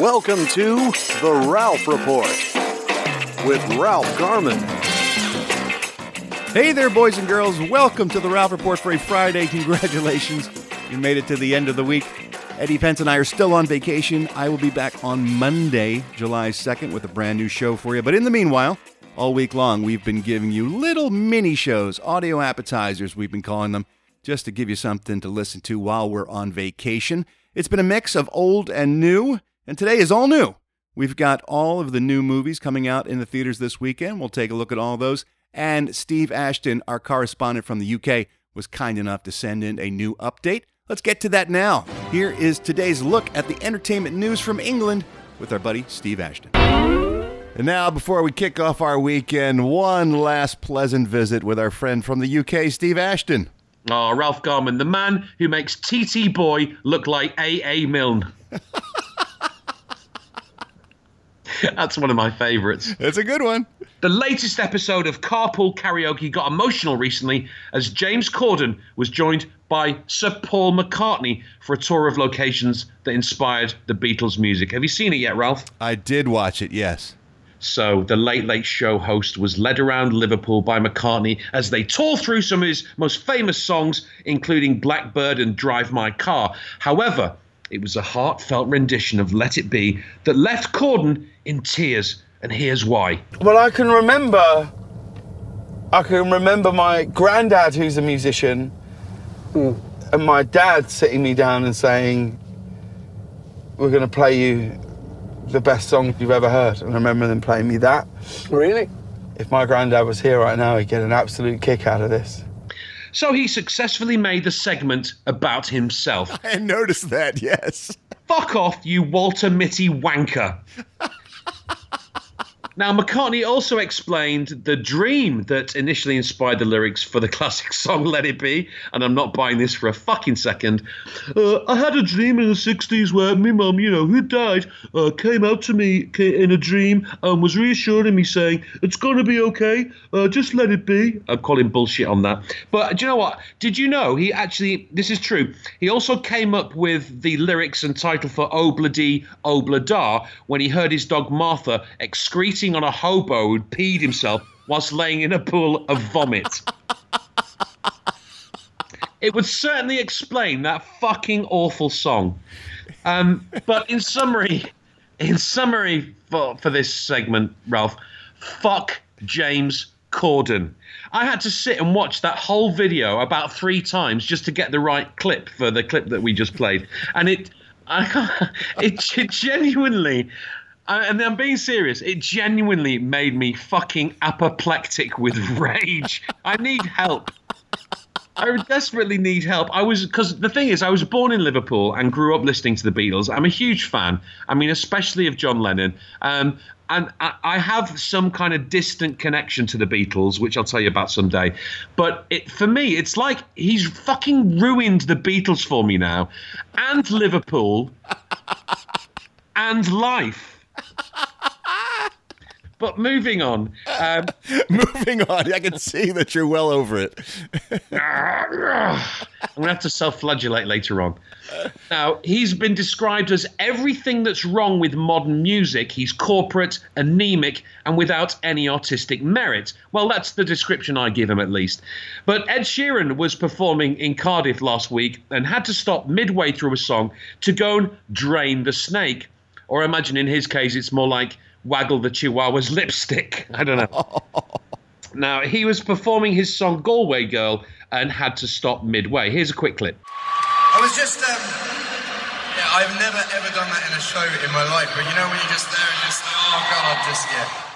Welcome to The Ralph Report with Ralph Garman. Hey there, boys and girls. Welcome to The Ralph Report for a Friday. Congratulations. You made it to the end of the week. Eddie Pence and I are still on vacation. I will be back on Monday, July 2nd, with a brand new show for you. But in the meanwhile, all week long, we've been giving you little mini shows, audio appetizers, we've been calling them, just to give you something to listen to while we're on vacation. It's been a mix of old and new. And today is all new. We've got all of the new movies coming out in the theaters this weekend. We'll take a look at all those. And Steve Ashton, our correspondent from the UK, was kind enough to send in a new update. Let's get to that now. Here is today's look at the entertainment news from England with our buddy Steve Ashton. And now, before we kick off our weekend, one last pleasant visit with our friend from the UK, Steve Ashton. Oh, Ralph Garman, the man who makes TT Boy look like A.A. Milne. That's one of my favourites. It's a good one. The latest episode of Carpool Karaoke got emotional recently as James Corden was joined by Sir Paul McCartney for a tour of locations that inspired the Beatles' music. Have you seen it yet, Ralph? I did watch it, yes. So the Late Late Show host was led around Liverpool by McCartney as they tore through some of his most famous songs, including Blackbird and Drive My Car. However, it was a heartfelt rendition of Let It Be that left Corden in tears, and here's why. Well, I can remember. I can remember my granddad, who's a musician, and my dad sitting me down and saying, "We're going to play you the best song you've ever heard." And I remember them playing me that. Really? If my granddad was here right now, he'd get an absolute kick out of this. So he successfully made the segment about himself. I noticed that, yes. Fuck off, you Walter Mitty wanker. Now, McCartney also explained the dream that initially inspired the lyrics for the classic song Let It Be, and I'm not buying this for a fucking second. Uh, I had a dream in the 60s where my mum, you know, who died, uh, came out to me in a dream and was reassuring me, saying, It's going to be okay, uh, just let it be. I'm calling bullshit on that. But do you know what? Did you know he actually, this is true, he also came up with the lyrics and title for Obladi Oblada when he heard his dog Martha excreting on a hobo who'd peed himself whilst laying in a pool of vomit. it would certainly explain that fucking awful song. Um, but in summary, in summary for, for this segment, Ralph, fuck James Corden. I had to sit and watch that whole video about three times just to get the right clip for the clip that we just played, and it, I, it, it genuinely, and I'm being serious. It genuinely made me fucking apoplectic with rage. I need help. I desperately need help. I was because the thing is, I was born in Liverpool and grew up listening to the Beatles. I'm a huge fan. I mean, especially of John Lennon. Um, and I, I have some kind of distant connection to the Beatles, which I'll tell you about someday. But it, for me, it's like he's fucking ruined the Beatles for me now, and Liverpool, and life. But moving on. Um, Moving on. I can see that you're well over it. I'm going to have to self flagellate later on. Now, he's been described as everything that's wrong with modern music. He's corporate, anemic, and without any artistic merit. Well, that's the description I give him, at least. But Ed Sheeran was performing in Cardiff last week and had to stop midway through a song to go and drain the snake. Or I imagine in his case, it's more like waggle the chihuahua's lipstick. I don't know. now, he was performing his song Galway Girl and had to stop midway. Here's a quick clip. I was just, um, yeah, I've never ever done that in a show in my life, but you know when you're just there and just, oh god, just, yeah.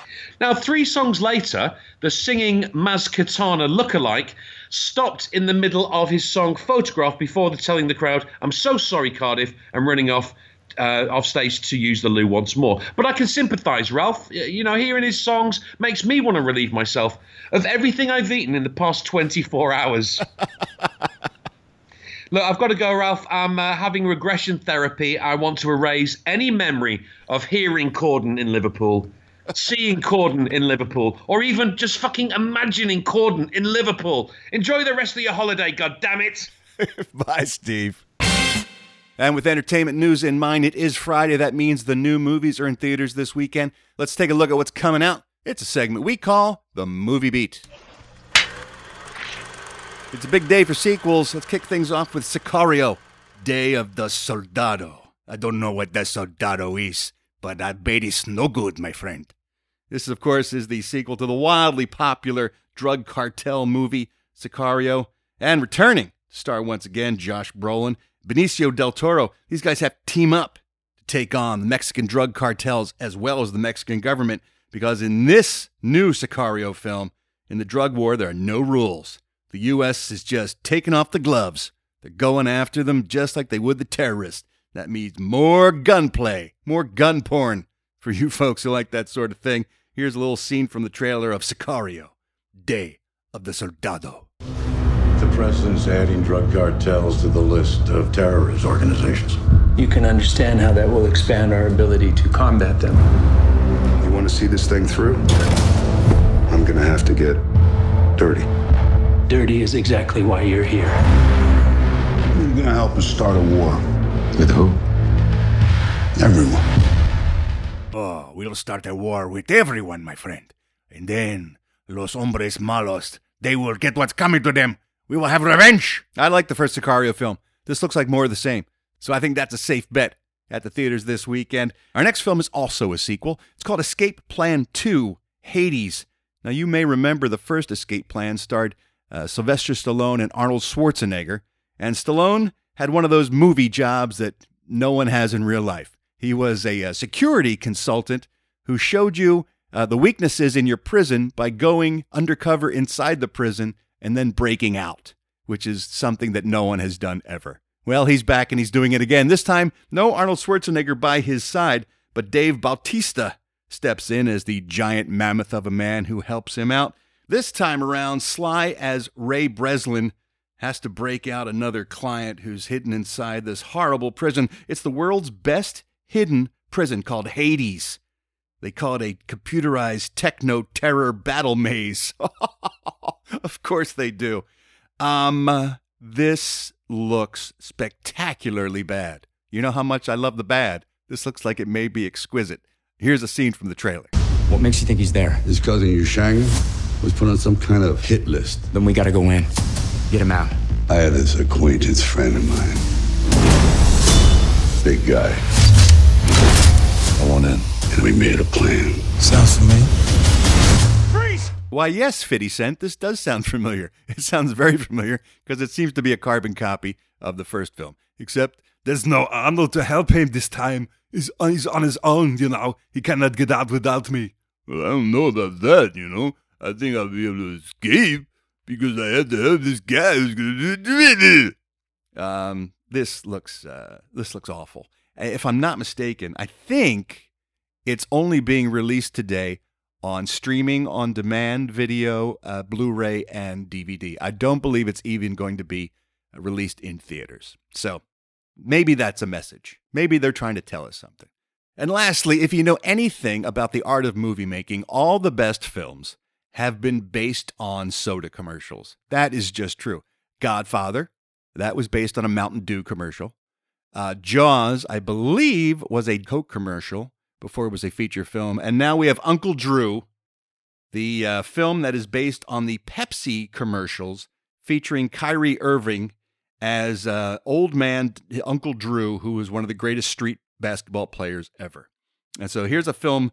Now, three songs later, the singing Maz Kanata lookalike stopped in the middle of his song Photograph before telling the crowd, I'm so sorry, Cardiff, I'm running off uh, off stage to use the loo once more. But I can sympathise, Ralph. You know, hearing his songs makes me want to relieve myself of everything I've eaten in the past 24 hours. Look, I've got to go, Ralph. I'm uh, having regression therapy. I want to erase any memory of hearing Corden in Liverpool, seeing Corden in Liverpool, or even just fucking imagining Corden in Liverpool. Enjoy the rest of your holiday, God damn it! Bye, Steve. And with entertainment news in mind, it is Friday. That means the new movies are in theaters this weekend. Let's take a look at what's coming out. It's a segment we call the Movie Beat. It's a big day for sequels. Let's kick things off with Sicario, Day of the Soldado. I don't know what the Soldado is, but that bet is no good, my friend. This, of course, is the sequel to the wildly popular drug cartel movie Sicario, and returning star once again Josh Brolin Benicio del Toro, these guys have to team up to take on the Mexican drug cartels as well as the Mexican government because in this new Sicario film, in the drug war, there are no rules. The U.S. is just taking off the gloves. They're going after them just like they would the terrorists. That means more gunplay, more gun porn. For you folks who like that sort of thing, here's a little scene from the trailer of Sicario Day of the Soldado. The president's adding drug cartels to the list of terrorist organizations. You can understand how that will expand our ability to combat them. You want to see this thing through? I'm gonna have to get dirty. Dirty is exactly why you're here. You're gonna help us start a war. With who? Everyone. Oh, we'll start a war with everyone, my friend. And then, los hombres malos, they will get what's coming to them. We will have revenge. I like the first Sicario film. This looks like more of the same. So I think that's a safe bet at the theaters this weekend. Our next film is also a sequel. It's called Escape Plan 2 Hades. Now, you may remember the first Escape Plan starred uh, Sylvester Stallone and Arnold Schwarzenegger. And Stallone had one of those movie jobs that no one has in real life. He was a, uh security consultant who showed you uh, the weaknesses in your prison by going undercover inside the prison and then breaking out, which is something that no one has done ever. Well, he's back and he's doing it again. This time, no Arnold Schwarzenegger by his side, but Dave Bautista steps in as the giant mammoth of a man who helps him out. This time around, Sly as Ray Breslin has to break out another client who's hidden inside this horrible prison. It's the world's best hidden prison called Hades. They call it a computerized techno terror battle maze. of course they do. Um, uh, this looks spectacularly bad. You know how much I love the bad. This looks like it may be exquisite. Here's a scene from the trailer. What makes you think he's there? His cousin Yushang was put on some kind of hit list. Then we gotta go in. Get him out. I had this acquaintance friend of mine. Big guy. I want in. And we made a plan. Sounds familiar. Freeze! Why, yes, 50 Cent, this does sound familiar. It sounds very familiar because it seems to be a carbon copy of the first film. Except there's no Arnold to help him this time. He's, he's on his own, you know. He cannot get out without me. Well, I don't know about that, you know. I think I'll be able to escape because I have to have this guy who's going to do it. Um, this looks uh, this looks awful. If I'm not mistaken, I think it's only being released today on streaming on demand video, uh, Blu ray, and DVD. I don't believe it's even going to be released in theaters. So maybe that's a message. Maybe they're trying to tell us something. And lastly, if you know anything about the art of movie making, all the best films have been based on soda commercials. That is just true. Godfather, that was based on a Mountain Dew commercial. Uh, Jaws, I believe, was a Coke commercial before it was a feature film. And now we have Uncle Drew, the uh, film that is based on the Pepsi commercials featuring Kyrie Irving as uh, old man Uncle Drew, who was one of the greatest street basketball players ever. And so here's a film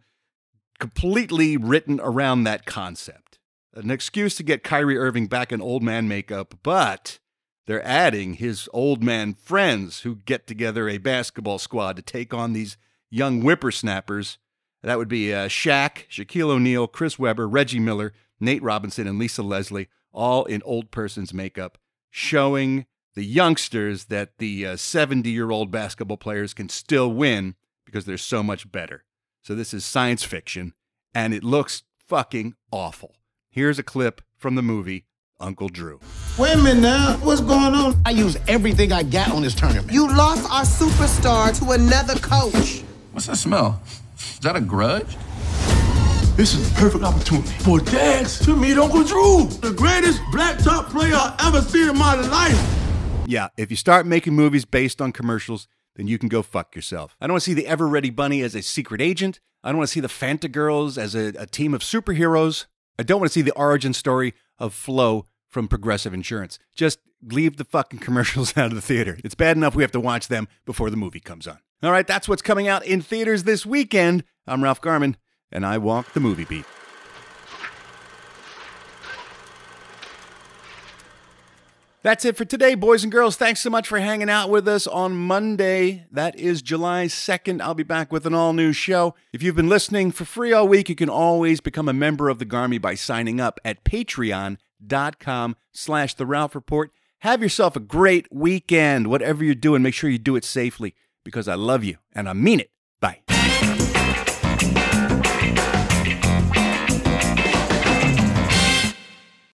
completely written around that concept. An excuse to get Kyrie Irving back in old man makeup, but they're adding his old man friends who get together a basketball squad to take on these young whippersnappers. That would be uh, Shaq, Shaquille O'Neal, Chris Webber, Reggie Miller, Nate Robinson, and Lisa Leslie, all in old person's makeup, showing the youngsters that the 70 year old basketball players can still win because they're so much better. So this is science fiction, and it looks fucking awful. Here's a clip from the movie Uncle Drew. Wait a minute now. What's going on? I use everything I got on this tournament. You lost our superstar to another coach. What's that smell? Is that a grudge? This is the perfect opportunity for Dax to meet Uncle Drew, the greatest black top player I ever seen in my life. Yeah, if you start making movies based on commercials, then you can go fuck yourself. I don't want to see the Ever Ready Bunny as a secret agent. I don't want to see the Fanta Girls as a, a team of superheroes. I don't want to see the origin story of Flo from Progressive Insurance. Just leave the fucking commercials out of the theater. It's bad enough we have to watch them before the movie comes on. All right, that's what's coming out in theaters this weekend. I'm Ralph Garman, and I walk the movie beat. That's it for today, boys and girls. Thanks so much for hanging out with us on Monday. That is July 2nd. I'll be back with an all new show. If you've been listening for free all week, you can always become a member of the Garmy by signing up at patreon.com slash the Ralph Report. Have yourself a great weekend. Whatever you're doing, make sure you do it safely because I love you and I mean it.